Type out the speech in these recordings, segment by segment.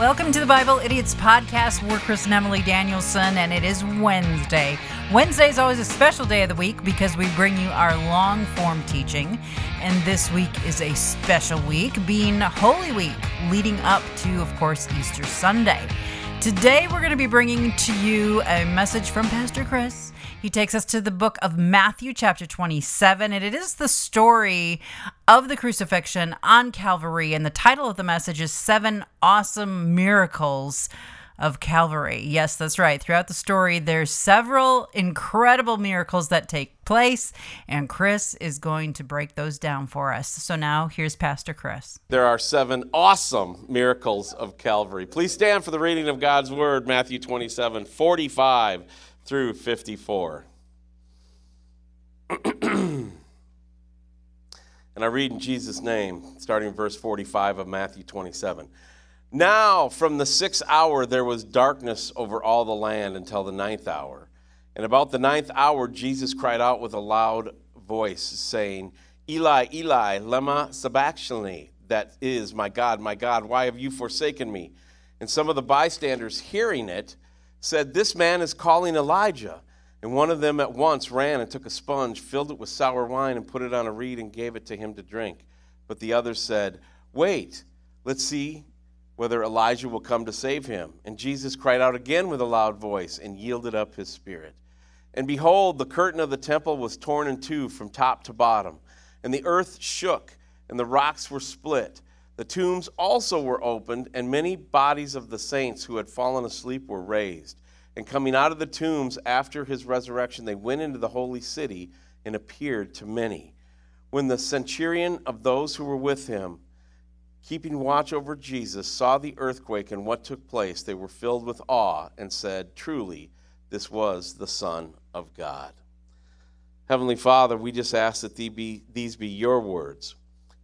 Welcome to the Bible Idiots Podcast. We're Chris and Emily Danielson, and it is Wednesday. Wednesday is always a special day of the week because we bring you our long form teaching. And this week is a special week, being Holy Week, leading up to, of course, Easter Sunday. Today, we're going to be bringing to you a message from Pastor Chris. He takes us to the book of Matthew, chapter 27, and it is the story of the crucifixion on Calvary. And the title of the message is Seven Awesome Miracles of Calvary. Yes, that's right. Throughout the story, there's several incredible miracles that take place, and Chris is going to break those down for us. So now here's Pastor Chris. There are seven awesome miracles of Calvary. Please stand for the reading of God's word, Matthew 27, 45 through 54. and I read in Jesus' name, starting verse 45 of Matthew 27. Now, from the sixth hour, there was darkness over all the land until the ninth hour. And about the ninth hour, Jesus cried out with a loud voice, saying, Eli, Eli, lema sabachthani, that is, my God, my God, why have you forsaken me? And some of the bystanders, hearing it, said, This man is calling Elijah. And one of them at once ran and took a sponge, filled it with sour wine, and put it on a reed and gave it to him to drink. But the others said, Wait, let's see whether Elijah will come to save him. And Jesus cried out again with a loud voice and yielded up his spirit. And behold, the curtain of the temple was torn in two from top to bottom, and the earth shook, and the rocks were split. The tombs also were opened, and many bodies of the saints who had fallen asleep were raised. And coming out of the tombs after his resurrection, they went into the holy city and appeared to many. When the centurion of those who were with him, keeping watch over Jesus, saw the earthquake and what took place, they were filled with awe and said, Truly, this was the Son of God. Heavenly Father, we just ask that these be your words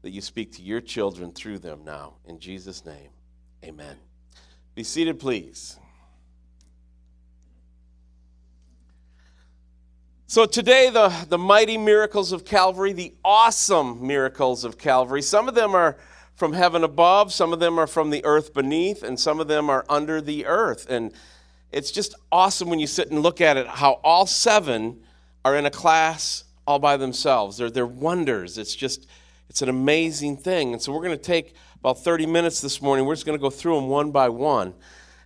that you speak to your children through them now. In Jesus' name, amen. Be seated, please. So, today, the, the mighty miracles of Calvary, the awesome miracles of Calvary, some of them are from heaven above, some of them are from the earth beneath, and some of them are under the earth. And it's just awesome when you sit and look at it how all seven are in a class all by themselves. They're, they're wonders. It's just it's an amazing thing. And so we're going to take about 30 minutes this morning. We're just going to go through them one by one.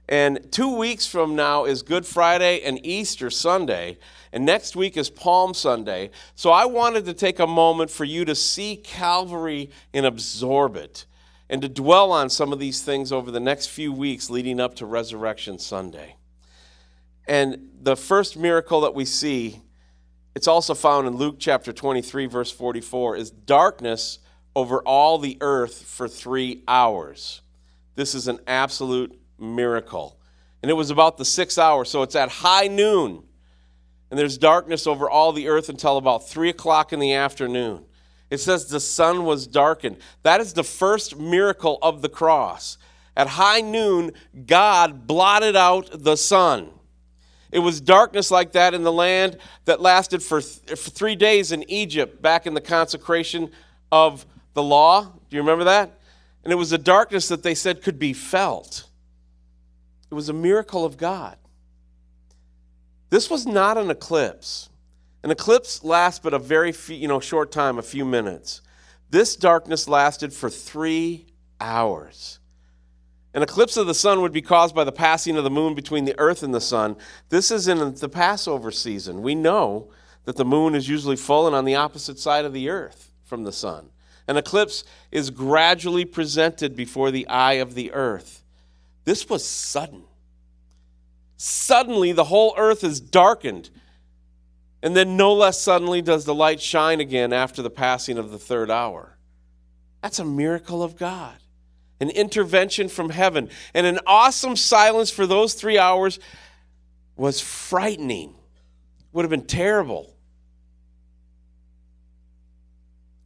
And two weeks from now is Good Friday and Easter Sunday. And next week is Palm Sunday. So I wanted to take a moment for you to see Calvary and absorb it and to dwell on some of these things over the next few weeks leading up to Resurrection Sunday. And the first miracle that we see it's also found in Luke chapter 23, verse 44, is darkness over all the earth for three hours. This is an absolute miracle. And it was about the sixth hour, so it's at high noon. And there's darkness over all the earth until about three o'clock in the afternoon. It says the sun was darkened. That is the first miracle of the cross. At high noon, God blotted out the sun. It was darkness like that in the land that lasted for, th- for three days in Egypt back in the consecration of the law. Do you remember that? And it was a darkness that they said could be felt. It was a miracle of God. This was not an eclipse. An eclipse lasts but a very few, you know, short time, a few minutes. This darkness lasted for three hours. An eclipse of the sun would be caused by the passing of the moon between the earth and the sun. This is in the Passover season. We know that the moon is usually full and on the opposite side of the earth from the sun. An eclipse is gradually presented before the eye of the earth. This was sudden. Suddenly, the whole earth is darkened. And then, no less suddenly, does the light shine again after the passing of the third hour. That's a miracle of God an intervention from heaven. And an awesome silence for those three hours was frightening, would have been terrible.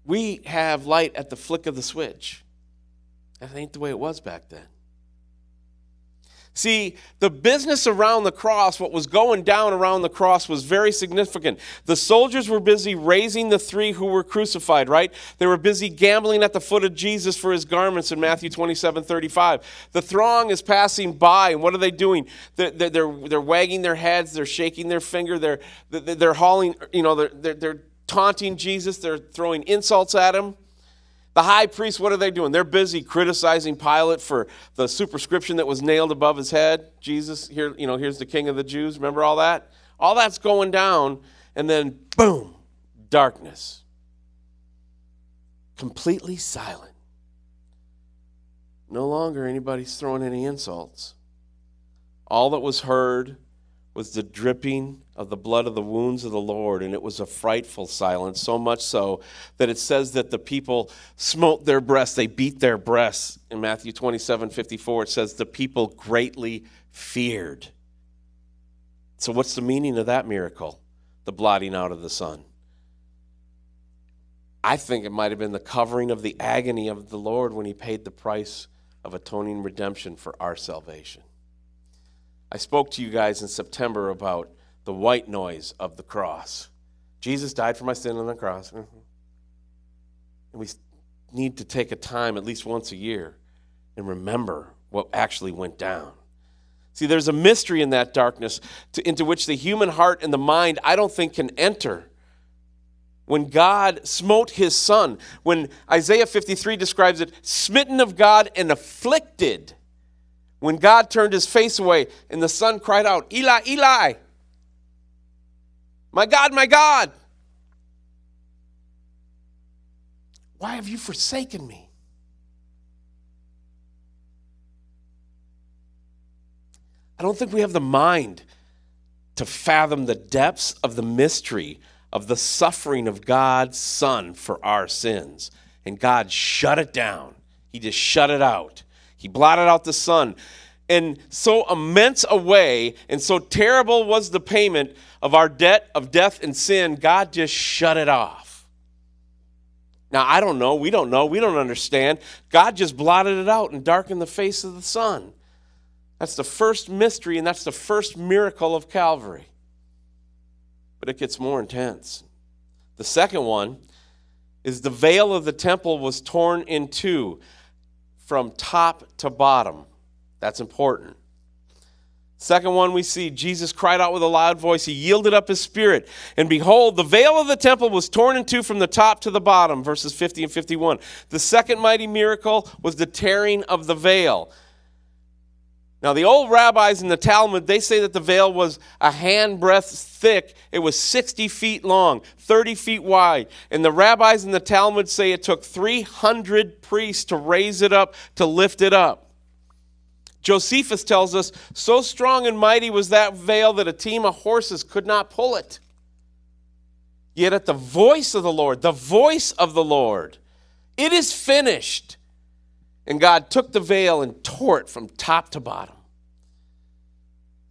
We have light at the flick of the switch. That ain't the way it was back then. See, the business around the cross, what was going down around the cross, was very significant. The soldiers were busy raising the three who were crucified, right? They were busy gambling at the foot of Jesus for his garments in Matthew 27 35. The throng is passing by, and what are they doing? They're, they're, they're wagging their heads, they're shaking their finger, they're, they're hauling, you know, they're, they're, they're taunting Jesus, they're throwing insults at him. The high priest, what are they doing? They're busy criticizing Pilate for the superscription that was nailed above his head. Jesus, here, you know, here's the king of the Jews. Remember all that? All that's going down, and then boom, darkness. Completely silent. No longer anybody's throwing any insults. All that was heard was the dripping of the blood of the wounds of the Lord, and it was a frightful silence, so much so that it says that the people smote their breasts, they beat their breasts. In Matthew 27 54, it says the people greatly feared. So, what's the meaning of that miracle? The blotting out of the sun. I think it might have been the covering of the agony of the Lord when he paid the price of atoning redemption for our salvation. I spoke to you guys in September about the white noise of the cross. Jesus died for my sin on the cross. Mm-hmm. And we need to take a time at least once a year and remember what actually went down. See, there's a mystery in that darkness to, into which the human heart and the mind, I don't think, can enter. When God smote his son, when Isaiah 53 describes it, smitten of God and afflicted when God turned his face away and the son cried out, Eli, Eli, my God, my God, why have you forsaken me? I don't think we have the mind to fathom the depths of the mystery of the suffering of God's Son for our sins. And God shut it down, He just shut it out. He blotted out the sun. In so immense a way, and so terrible was the payment of our debt of death and sin, God just shut it off. Now, I don't know. We don't know. We don't understand. God just blotted it out and darkened the face of the sun. That's the first mystery, and that's the first miracle of Calvary. But it gets more intense. The second one is the veil of the temple was torn in two from top to bottom. That's important. Second one, we see Jesus cried out with a loud voice. He yielded up his spirit. And behold, the veil of the temple was torn in two from the top to the bottom, verses 50 and 51. The second mighty miracle was the tearing of the veil. Now, the old rabbis in the Talmud, they say that the veil was a handbreadth thick. It was 60 feet long, 30 feet wide. And the rabbis in the Talmud say it took 300 priests to raise it up, to lift it up. Josephus tells us, so strong and mighty was that veil that a team of horses could not pull it. Yet at the voice of the Lord, the voice of the Lord, it is finished. And God took the veil and tore it from top to bottom.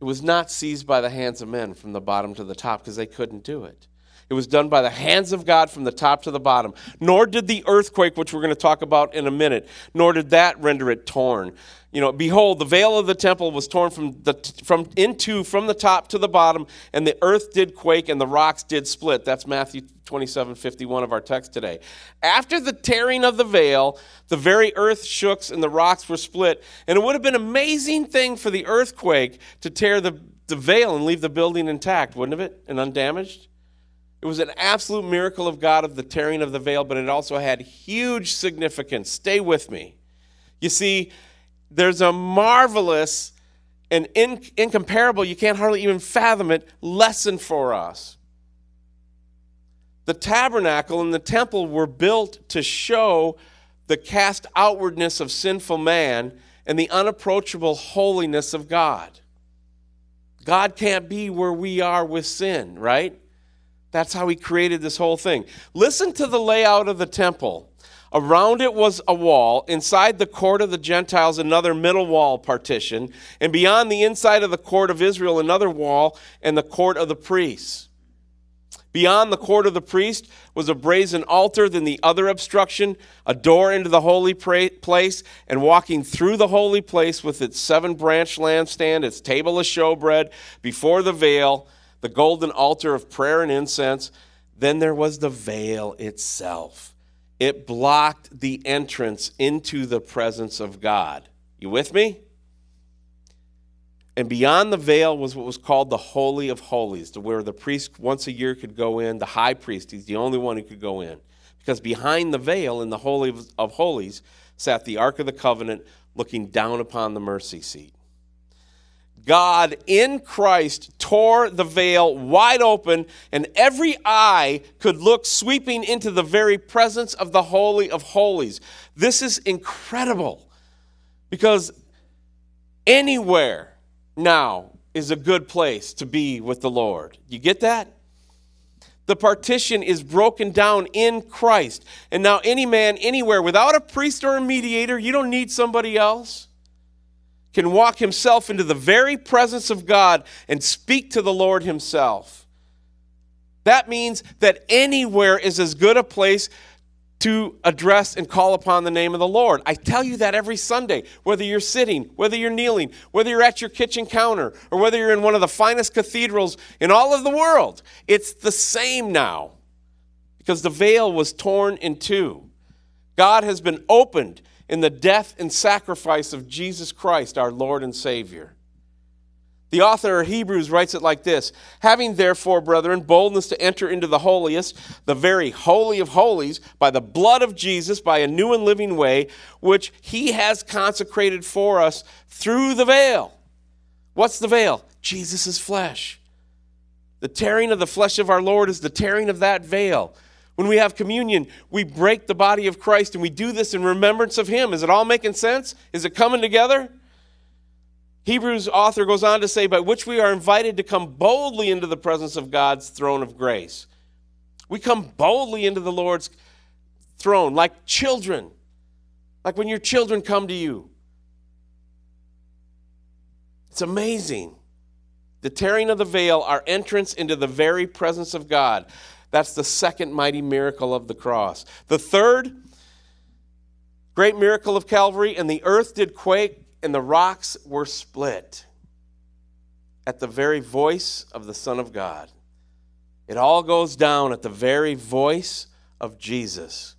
It was not seized by the hands of men from the bottom to the top because they couldn't do it. It was done by the hands of God from the top to the bottom. Nor did the earthquake, which we're going to talk about in a minute, nor did that render it torn. You know, behold, the veil of the temple was torn from the from into from the top to the bottom, and the earth did quake and the rocks did split. That's Matthew 27, 51 of our text today. After the tearing of the veil, the very earth shook and the rocks were split. And it would have been an amazing thing for the earthquake to tear the, the veil and leave the building intact, wouldn't it? And undamaged? It was an absolute miracle of God of the tearing of the veil, but it also had huge significance. Stay with me. You see, there's a marvelous and in, incomparable, you can't hardly even fathom it, lesson for us. The tabernacle and the temple were built to show the cast outwardness of sinful man and the unapproachable holiness of God. God can't be where we are with sin, right? That's how he created this whole thing. Listen to the layout of the temple. Around it was a wall. Inside the court of the Gentiles, another middle wall partition. And beyond the inside of the court of Israel, another wall and the court of the priests. Beyond the court of the priest was a brazen altar, then the other obstruction, a door into the holy place, and walking through the holy place with its seven branch lampstand, its table of showbread, before the veil, the golden altar of prayer and incense. Then there was the veil itself. It blocked the entrance into the presence of God. You with me? And beyond the veil was what was called the Holy of Holies, to where the priest once a year could go in. The high priest, he's the only one who could go in. Because behind the veil in the Holy of Holies sat the Ark of the Covenant looking down upon the mercy seat. God in Christ tore the veil wide open, and every eye could look sweeping into the very presence of the Holy of Holies. This is incredible because anywhere now is a good place to be with the Lord. You get that? The partition is broken down in Christ. And now, any man anywhere without a priest or a mediator, you don't need somebody else, can walk himself into the very presence of God and speak to the Lord himself. That means that anywhere is as good a place to address and call upon the name of the Lord. I tell you that every Sunday, whether you're sitting, whether you're kneeling, whether you're at your kitchen counter, or whether you're in one of the finest cathedrals in all of the world. It's the same now because the veil was torn in two. God has been opened in the death and sacrifice of Jesus Christ, our Lord and Savior. The author of Hebrews writes it like this Having therefore, brethren, boldness to enter into the holiest, the very holy of holies, by the blood of Jesus, by a new and living way, which he has consecrated for us through the veil. What's the veil? Jesus' flesh. The tearing of the flesh of our Lord is the tearing of that veil. When we have communion, we break the body of Christ and we do this in remembrance of him. Is it all making sense? Is it coming together? Hebrews author goes on to say, by which we are invited to come boldly into the presence of God's throne of grace. We come boldly into the Lord's throne like children, like when your children come to you. It's amazing. The tearing of the veil, our entrance into the very presence of God. That's the second mighty miracle of the cross. The third great miracle of Calvary, and the earth did quake and the rocks were split at the very voice of the Son of God. It all goes down at the very voice of Jesus.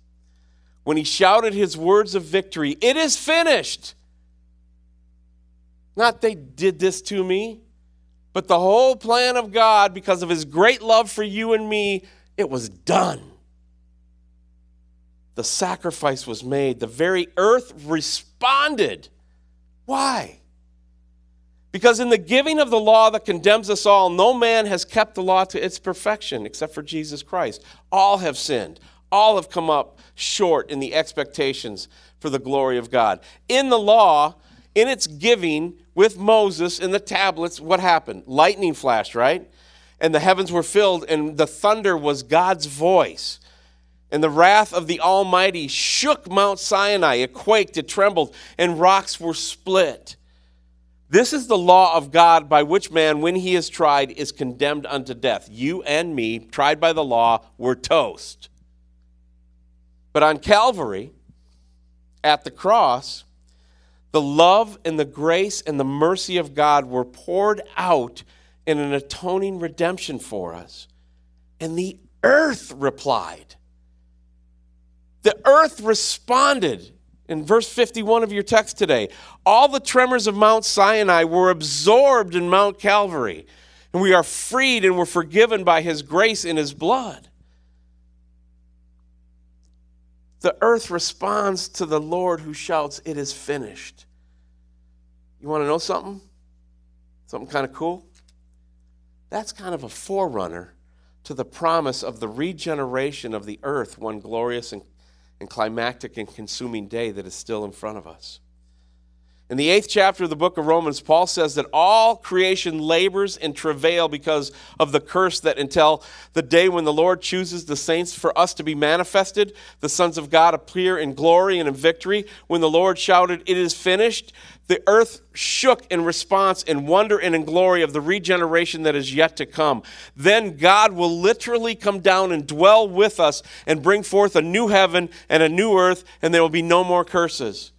When he shouted his words of victory, It is finished. Not they did this to me, but the whole plan of God, because of his great love for you and me, it was done. The sacrifice was made. The very earth responded why? Because in the giving of the law that condemns us all, no man has kept the law to its perfection except for Jesus Christ. All have sinned. All have come up short in the expectations for the glory of God. In the law, in its giving with Moses in the tablets, what happened? Lightning flashed, right? And the heavens were filled, and the thunder was God's voice. And the wrath of the Almighty shook Mount Sinai. It quaked, it trembled, and rocks were split. This is the law of God by which man, when he is tried, is condemned unto death. You and me, tried by the law, were toast. But on Calvary, at the cross, the love and the grace and the mercy of God were poured out in an atoning redemption for us. And the earth replied. The earth responded. In verse 51 of your text today, all the tremors of Mount Sinai were absorbed in Mount Calvary, and we are freed and we're forgiven by his grace in his blood. The earth responds to the Lord who shouts, It is finished. You want to know something? Something kind of cool? That's kind of a forerunner to the promise of the regeneration of the earth one glorious and and climactic and consuming day that is still in front of us. In the eighth chapter of the book of Romans, Paul says that all creation labors and travail because of the curse that until the day when the Lord chooses the saints for us to be manifested, the sons of God appear in glory and in victory. When the Lord shouted, It is finished, the earth shook in response in wonder and in glory of the regeneration that is yet to come. Then God will literally come down and dwell with us and bring forth a new heaven and a new earth, and there will be no more curses.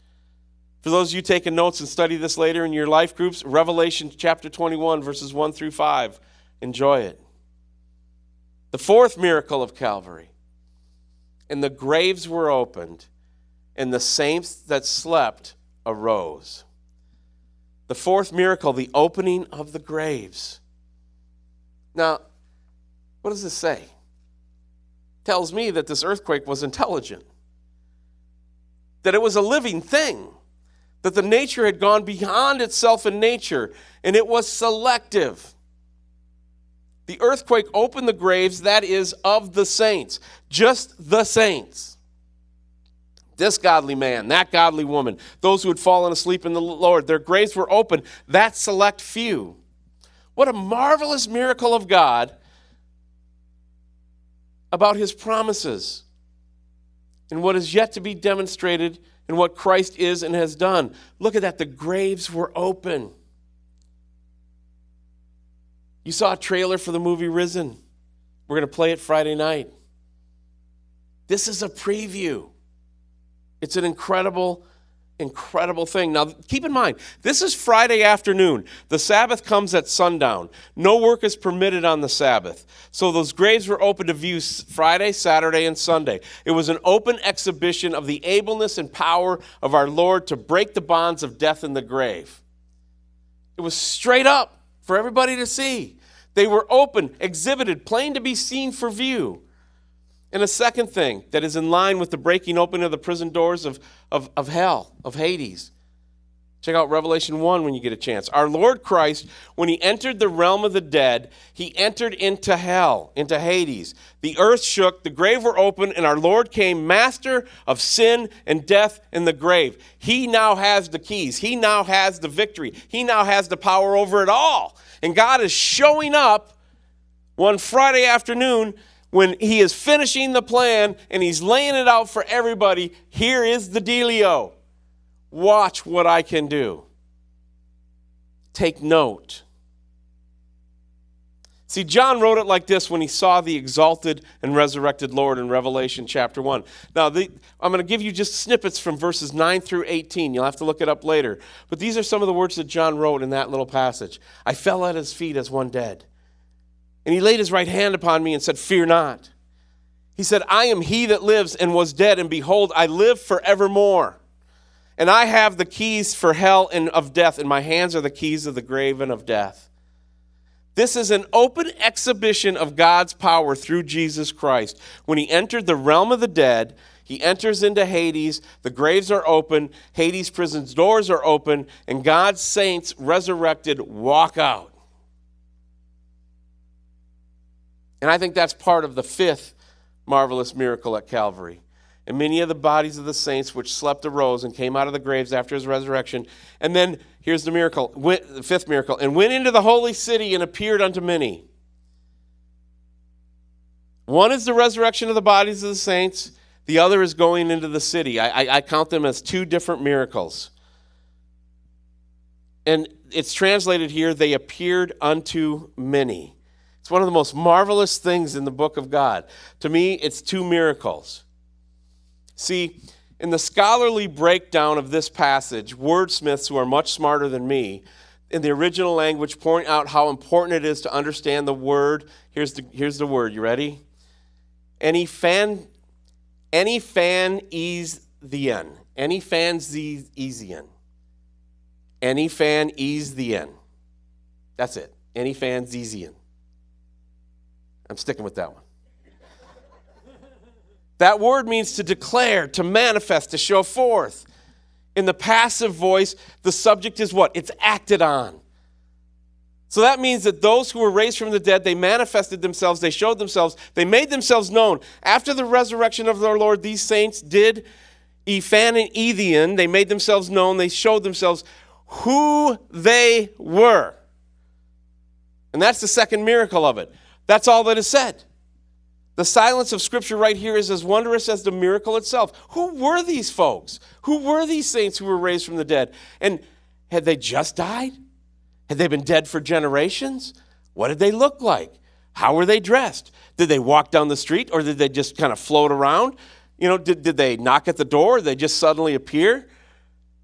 For those of you taking notes and study this later in your life groups, Revelation chapter 21, verses 1 through 5. Enjoy it. The fourth miracle of Calvary. And the graves were opened, and the saints that slept arose. The fourth miracle, the opening of the graves. Now, what does this say? tells me that this earthquake was intelligent, that it was a living thing that the nature had gone beyond itself in nature and it was selective. The earthquake opened the graves, that is, of the saints, just the saints. This godly man, that godly woman, those who had fallen asleep in the Lord, their graves were open, that select few. What a marvelous miracle of God about his promises and what is yet to be demonstrated and what Christ is and has done. Look at that. The graves were open. You saw a trailer for the movie Risen. We're going to play it Friday night. This is a preview. It's an incredible incredible thing. Now, keep in mind, this is Friday afternoon. The Sabbath comes at sundown. No work is permitted on the Sabbath. So those graves were open to view Friday, Saturday, and Sunday. It was an open exhibition of the ableness and power of our Lord to break the bonds of death in the grave. It was straight up for everybody to see. They were open, exhibited, plain to be seen for view. And a second thing that is in line with the breaking open of the prison doors of, of, of hell, of Hades. Check out Revelation 1 when you get a chance. Our Lord Christ, when he entered the realm of the dead, he entered into hell, into Hades. The earth shook, the grave were open, and our Lord came master of sin and death in the grave. He now has the keys, he now has the victory, he now has the power over it all. And God is showing up one Friday afternoon when he is finishing the plan and he's laying it out for everybody, here is the dealio. Watch what I can do. Take note. See, John wrote it like this when he saw the exalted and resurrected Lord in Revelation chapter 1. Now, the, I'm going to give you just snippets from verses 9 through 18. You'll have to look it up later. But these are some of the words that John wrote in that little passage. I fell at his feet as one dead. And he laid his right hand upon me and said, Fear not. He said, I am he that lives and was dead, and behold, I live forevermore. And I have the keys for hell and of death, and my hands are the keys of the grave and of death. This is an open exhibition of God's power through Jesus Christ. When he entered the realm of the dead, he enters into Hades, the graves are open, Hades' prison's doors are open, and God's saints resurrected walk out. And I think that's part of the fifth marvelous miracle at Calvary. And many of the bodies of the saints which slept arose and came out of the graves after his resurrection. And then here's the miracle, went, the fifth miracle, and went into the holy city and appeared unto many. One is the resurrection of the bodies of the saints, the other is going into the city. I, I, I count them as two different miracles. And it's translated here, they appeared unto many. It's one of the most marvelous things in the book of God. To me, it's two miracles. See, in the scholarly breakdown of this passage, wordsmiths who are much smarter than me, in the original language, point out how important it is to understand the word. Here's the, here's the word. You ready? Any fan, any fan ease the end. Any fans the easy end. Any fan ease the end. That's it. Any fans easy end. I'm sticking with that one. That word means to declare, to manifest, to show forth. In the passive voice, the subject is what? It's acted on. So that means that those who were raised from the dead, they manifested themselves, they showed themselves, they made themselves known. After the resurrection of our Lord, these saints did Ephan and Ethian, they made themselves known, they showed themselves who they were. And that's the second miracle of it. That's all that is said. The silence of Scripture right here is as wondrous as the miracle itself. Who were these folks? Who were these saints who were raised from the dead? And had they just died? Had they been dead for generations? What did they look like? How were they dressed? Did they walk down the street or did they just kind of float around? You know, did, did they knock at the door? Or they just suddenly appear?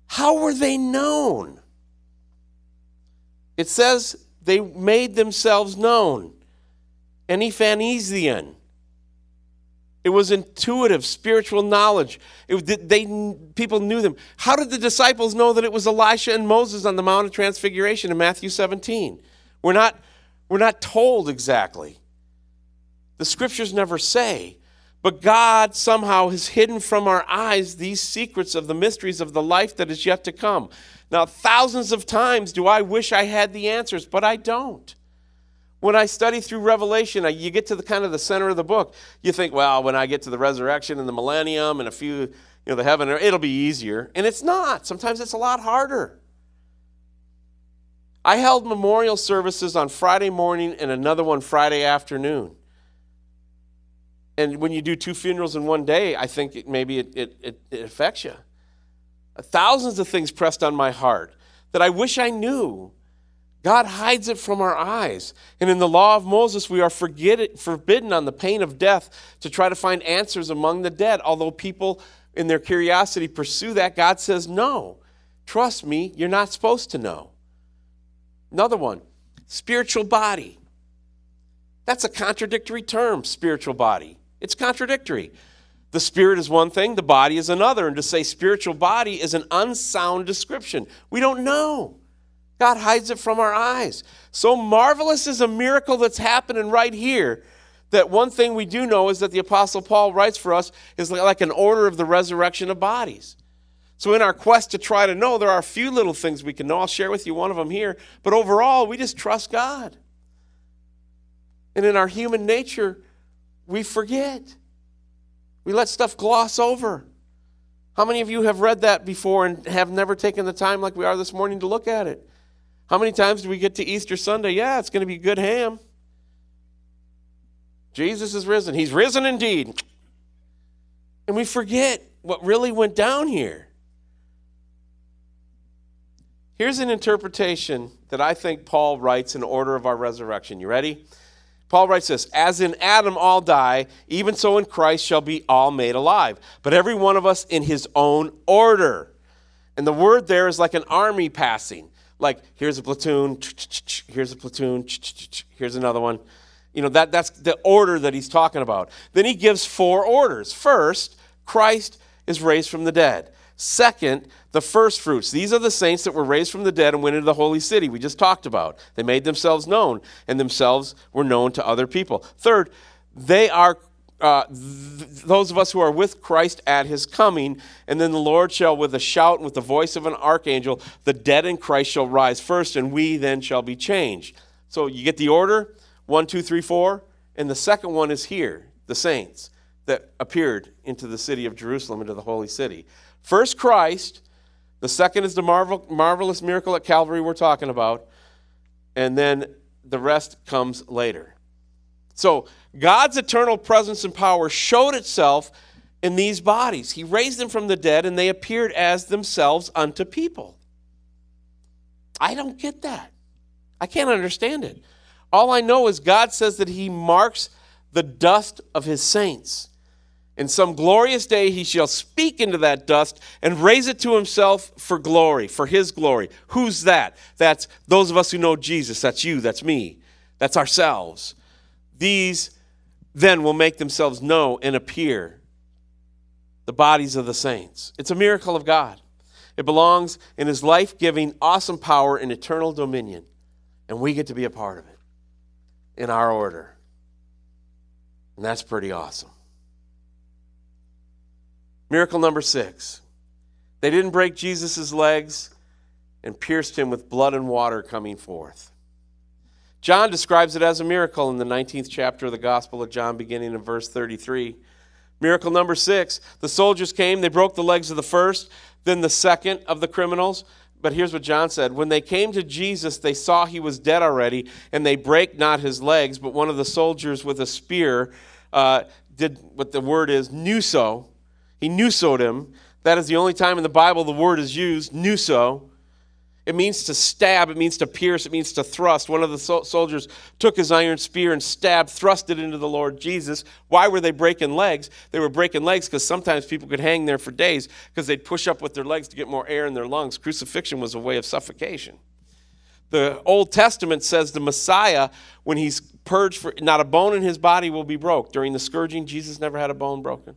How were they known? It says they made themselves known. Ephanesian. It was intuitive, spiritual knowledge. It, they, people knew them. How did the disciples know that it was Elisha and Moses on the Mount of Transfiguration in Matthew 17? We're not, we're not told exactly. The scriptures never say. But God somehow has hidden from our eyes these secrets of the mysteries of the life that is yet to come. Now, thousands of times do I wish I had the answers, but I don't. When I study through Revelation, you get to the kind of the center of the book. You think, well, when I get to the resurrection and the millennium and a few, you know, the heaven, it'll be easier. And it's not. Sometimes it's a lot harder. I held memorial services on Friday morning and another one Friday afternoon. And when you do two funerals in one day, I think it, maybe it, it, it affects you. Thousands of things pressed on my heart that I wish I knew God hides it from our eyes. And in the law of Moses, we are forbidden on the pain of death to try to find answers among the dead. Although people, in their curiosity, pursue that, God says, no. Trust me, you're not supposed to know. Another one spiritual body. That's a contradictory term, spiritual body. It's contradictory. The spirit is one thing, the body is another. And to say spiritual body is an unsound description. We don't know. God hides it from our eyes. So marvelous is a miracle that's happening right here that one thing we do know is that the Apostle Paul writes for us is like an order of the resurrection of bodies. So, in our quest to try to know, there are a few little things we can know. I'll share with you one of them here. But overall, we just trust God. And in our human nature, we forget. We let stuff gloss over. How many of you have read that before and have never taken the time like we are this morning to look at it? How many times do we get to Easter Sunday? Yeah, it's going to be good ham. Jesus is risen. He's risen indeed. And we forget what really went down here. Here's an interpretation that I think Paul writes in order of our resurrection. You ready? Paul writes this As in Adam all die, even so in Christ shall be all made alive, but every one of us in his own order. And the word there is like an army passing like here's a platoon, here's a platoon, here's another one. You know, that, that's the order that he's talking about. Then he gives four orders. First, Christ is raised from the dead. Second, the first fruits. These are the saints that were raised from the dead and went into the holy city we just talked about. They made themselves known, and themselves were known to other people. Third, they are uh, th- those of us who are with Christ at his coming. And then the Lord shall, with a shout and with the voice of an archangel, the dead in Christ shall rise first, and we then shall be changed. So you get the order one, two, three, four. And the second one is here the saints that appeared into the city of Jerusalem, into the holy city. First, Christ. The second is the marvel, marvelous miracle at Calvary we're talking about. And then the rest comes later. So, God's eternal presence and power showed itself in these bodies. He raised them from the dead, and they appeared as themselves unto people. I don't get that. I can't understand it. All I know is God says that He marks the dust of His saints. In some glorious day, He shall speak into that dust and raise it to Himself for glory, for His glory. Who's that? That's those of us who know Jesus. That's you, that's me, that's ourselves. These then will make themselves know and appear the bodies of the saints. It's a miracle of God. It belongs in his life giving, awesome power and eternal dominion. And we get to be a part of it in our order. And that's pretty awesome. Miracle number six. They didn't break Jesus' legs and pierced him with blood and water coming forth. John describes it as a miracle in the 19th chapter of the Gospel of John, beginning in verse 33. Miracle number six the soldiers came, they broke the legs of the first, then the second of the criminals. But here's what John said When they came to Jesus, they saw he was dead already, and they break not his legs, but one of the soldiers with a spear uh, did what the word is, nuso. He nusoed him. That is the only time in the Bible the word is used, nuso. It means to stab, it means to pierce, it means to thrust. One of the so- soldiers took his iron spear and stabbed, thrust it into the Lord Jesus. Why were they breaking legs? They were breaking legs because sometimes people could hang there for days because they'd push up with their legs to get more air in their lungs. Crucifixion was a way of suffocation. The Old Testament says the Messiah, when he's purged, for, not a bone in his body will be broke. During the scourging, Jesus never had a bone broken.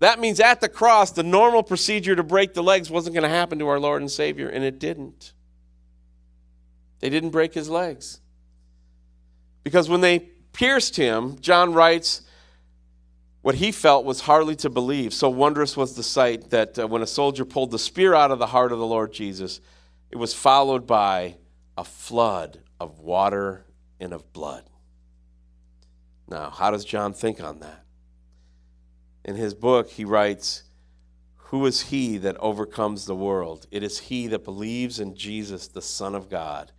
That means at the cross, the normal procedure to break the legs wasn't going to happen to our Lord and Savior, and it didn't. They didn't break his legs. Because when they pierced him, John writes, what he felt was hardly to believe. So wondrous was the sight that uh, when a soldier pulled the spear out of the heart of the Lord Jesus, it was followed by a flood of water and of blood. Now, how does John think on that? In his book, he writes, Who is he that overcomes the world? It is he that believes in Jesus, the Son of God.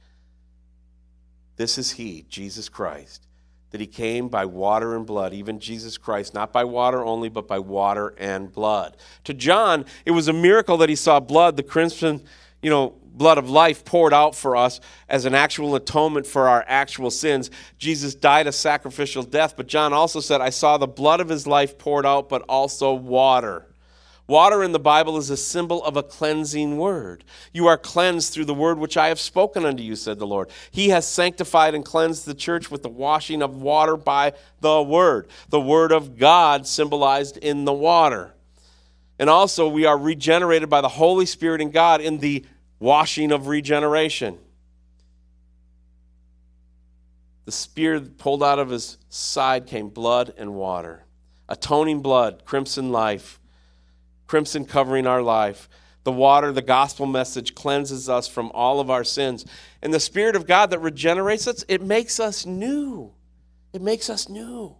This is he, Jesus Christ, that he came by water and blood, even Jesus Christ, not by water only, but by water and blood. To John, it was a miracle that he saw blood, the crimson, you know, blood of life poured out for us as an actual atonement for our actual sins. Jesus died a sacrificial death, but John also said, I saw the blood of his life poured out, but also water. Water in the Bible is a symbol of a cleansing word. You are cleansed through the word which I have spoken unto you, said the Lord. He has sanctified and cleansed the church with the washing of water by the word, the word of God symbolized in the water. And also, we are regenerated by the Holy Spirit and God in the washing of regeneration. The spear pulled out of his side came blood and water. Atoning blood, crimson life, crimson covering our life. The water, the gospel message, cleanses us from all of our sins. And the Spirit of God that regenerates us, it makes us new. It makes us new.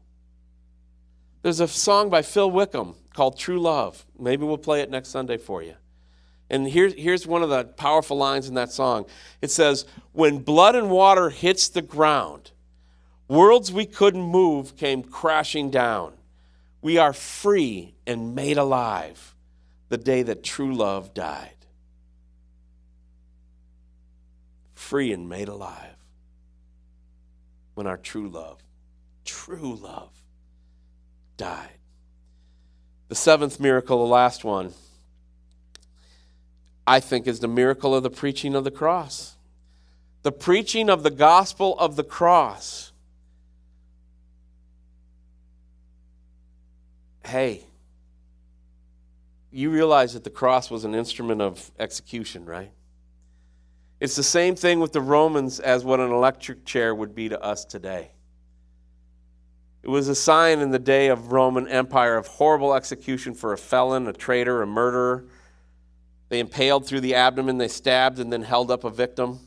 There's a song by Phil Wickham called True Love. Maybe we'll play it next Sunday for you. And here, here's one of the powerful lines in that song it says, When blood and water hits the ground, worlds we couldn't move came crashing down. We are free and made alive the day that true love died. Free and made alive when our true love, true love, died. The seventh miracle, the last one I think, is the miracle of the preaching of the cross. The preaching of the gospel of the cross. Hey, you realize that the cross was an instrument of execution, right? It's the same thing with the Romans as what an electric chair would be to us today. It was a sign in the day of Roman Empire of horrible execution for a felon, a traitor, a murderer they impaled through the abdomen, they stabbed and then held up a victim.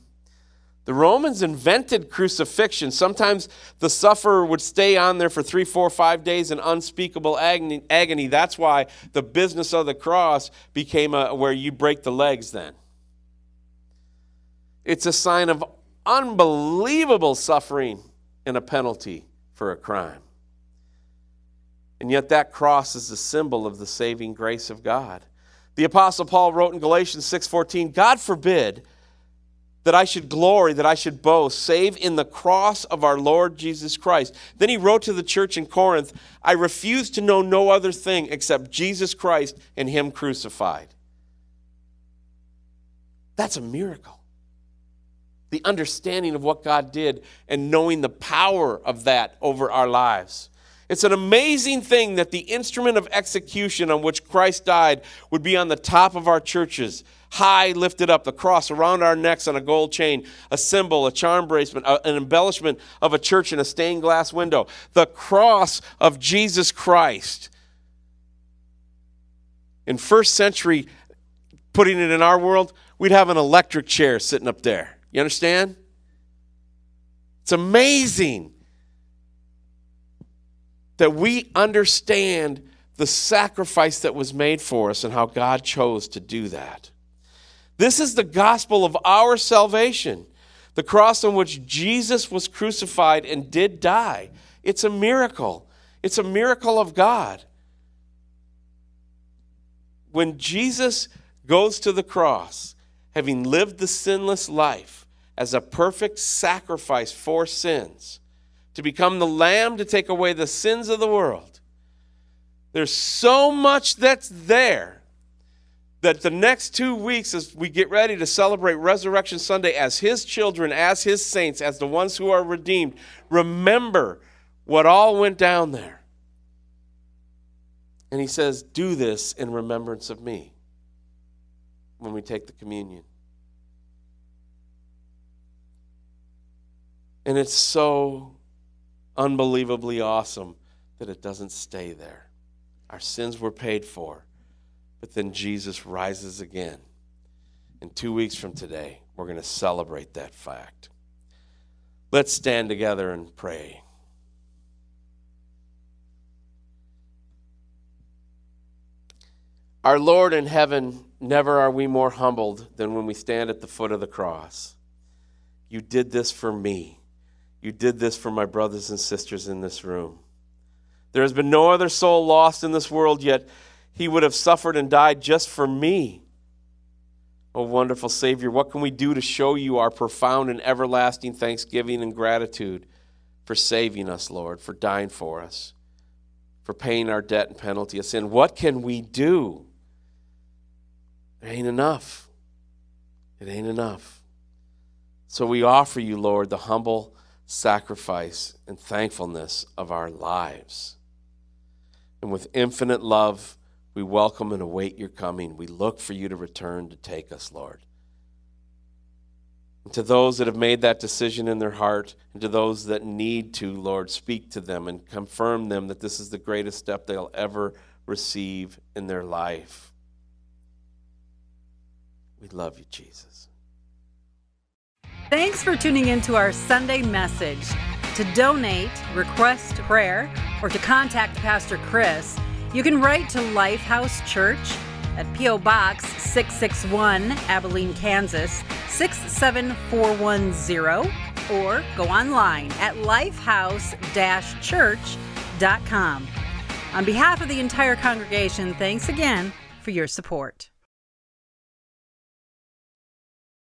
The Romans invented crucifixion. Sometimes the sufferer would stay on there for three, four, five days in unspeakable agony. That's why the business of the cross became a, where you break the legs then. It's a sign of unbelievable suffering and a penalty for a crime. And yet, that cross is a symbol of the saving grace of God. The apostle Paul wrote in Galatians 6:14, God forbid that I should glory, that I should boast, save in the cross of our Lord Jesus Christ. Then he wrote to the church in Corinth, I refuse to know no other thing except Jesus Christ and him crucified. That's a miracle. The understanding of what God did and knowing the power of that over our lives. It's an amazing thing that the instrument of execution on which Christ died would be on the top of our churches, high lifted up, the cross around our necks on a gold chain, a symbol, a charm bracelet, an embellishment of a church in a stained glass window. The cross of Jesus Christ. In first century, putting it in our world, we'd have an electric chair sitting up there. You understand? It's amazing that we understand the sacrifice that was made for us and how God chose to do that. This is the gospel of our salvation, the cross on which Jesus was crucified and did die. It's a miracle. It's a miracle of God. When Jesus goes to the cross, having lived the sinless life as a perfect sacrifice for sins, to become the lamb to take away the sins of the world, there's so much that's there that the next two weeks, as we get ready to celebrate Resurrection Sunday as His children, as His saints, as the ones who are redeemed, remember what all went down there. And He says, Do this in remembrance of me when we take the communion. And it's so unbelievably awesome that it doesn't stay there. Our sins were paid for. But then Jesus rises again. And two weeks from today, we're going to celebrate that fact. Let's stand together and pray. Our Lord in heaven, never are we more humbled than when we stand at the foot of the cross. You did this for me. You did this for my brothers and sisters in this room. There has been no other soul lost in this world, yet he would have suffered and died just for me. Oh, wonderful Savior, what can we do to show you our profound and everlasting thanksgiving and gratitude for saving us, Lord, for dying for us, for paying our debt and penalty of sin? What can we do? It ain't enough. It ain't enough. So we offer you, Lord, the humble sacrifice and thankfulness of our lives. And with infinite love, we welcome and await your coming. We look for you to return to take us, Lord. And to those that have made that decision in their heart, and to those that need to, Lord, speak to them and confirm them that this is the greatest step they'll ever receive in their life. We love you, Jesus. Thanks for tuning in to our Sunday message. To donate, request prayer, or to contact Pastor Chris, you can write to Lifehouse Church at P.O. Box 661, Abilene, Kansas 67410, or go online at lifehouse church.com. On behalf of the entire congregation, thanks again for your support.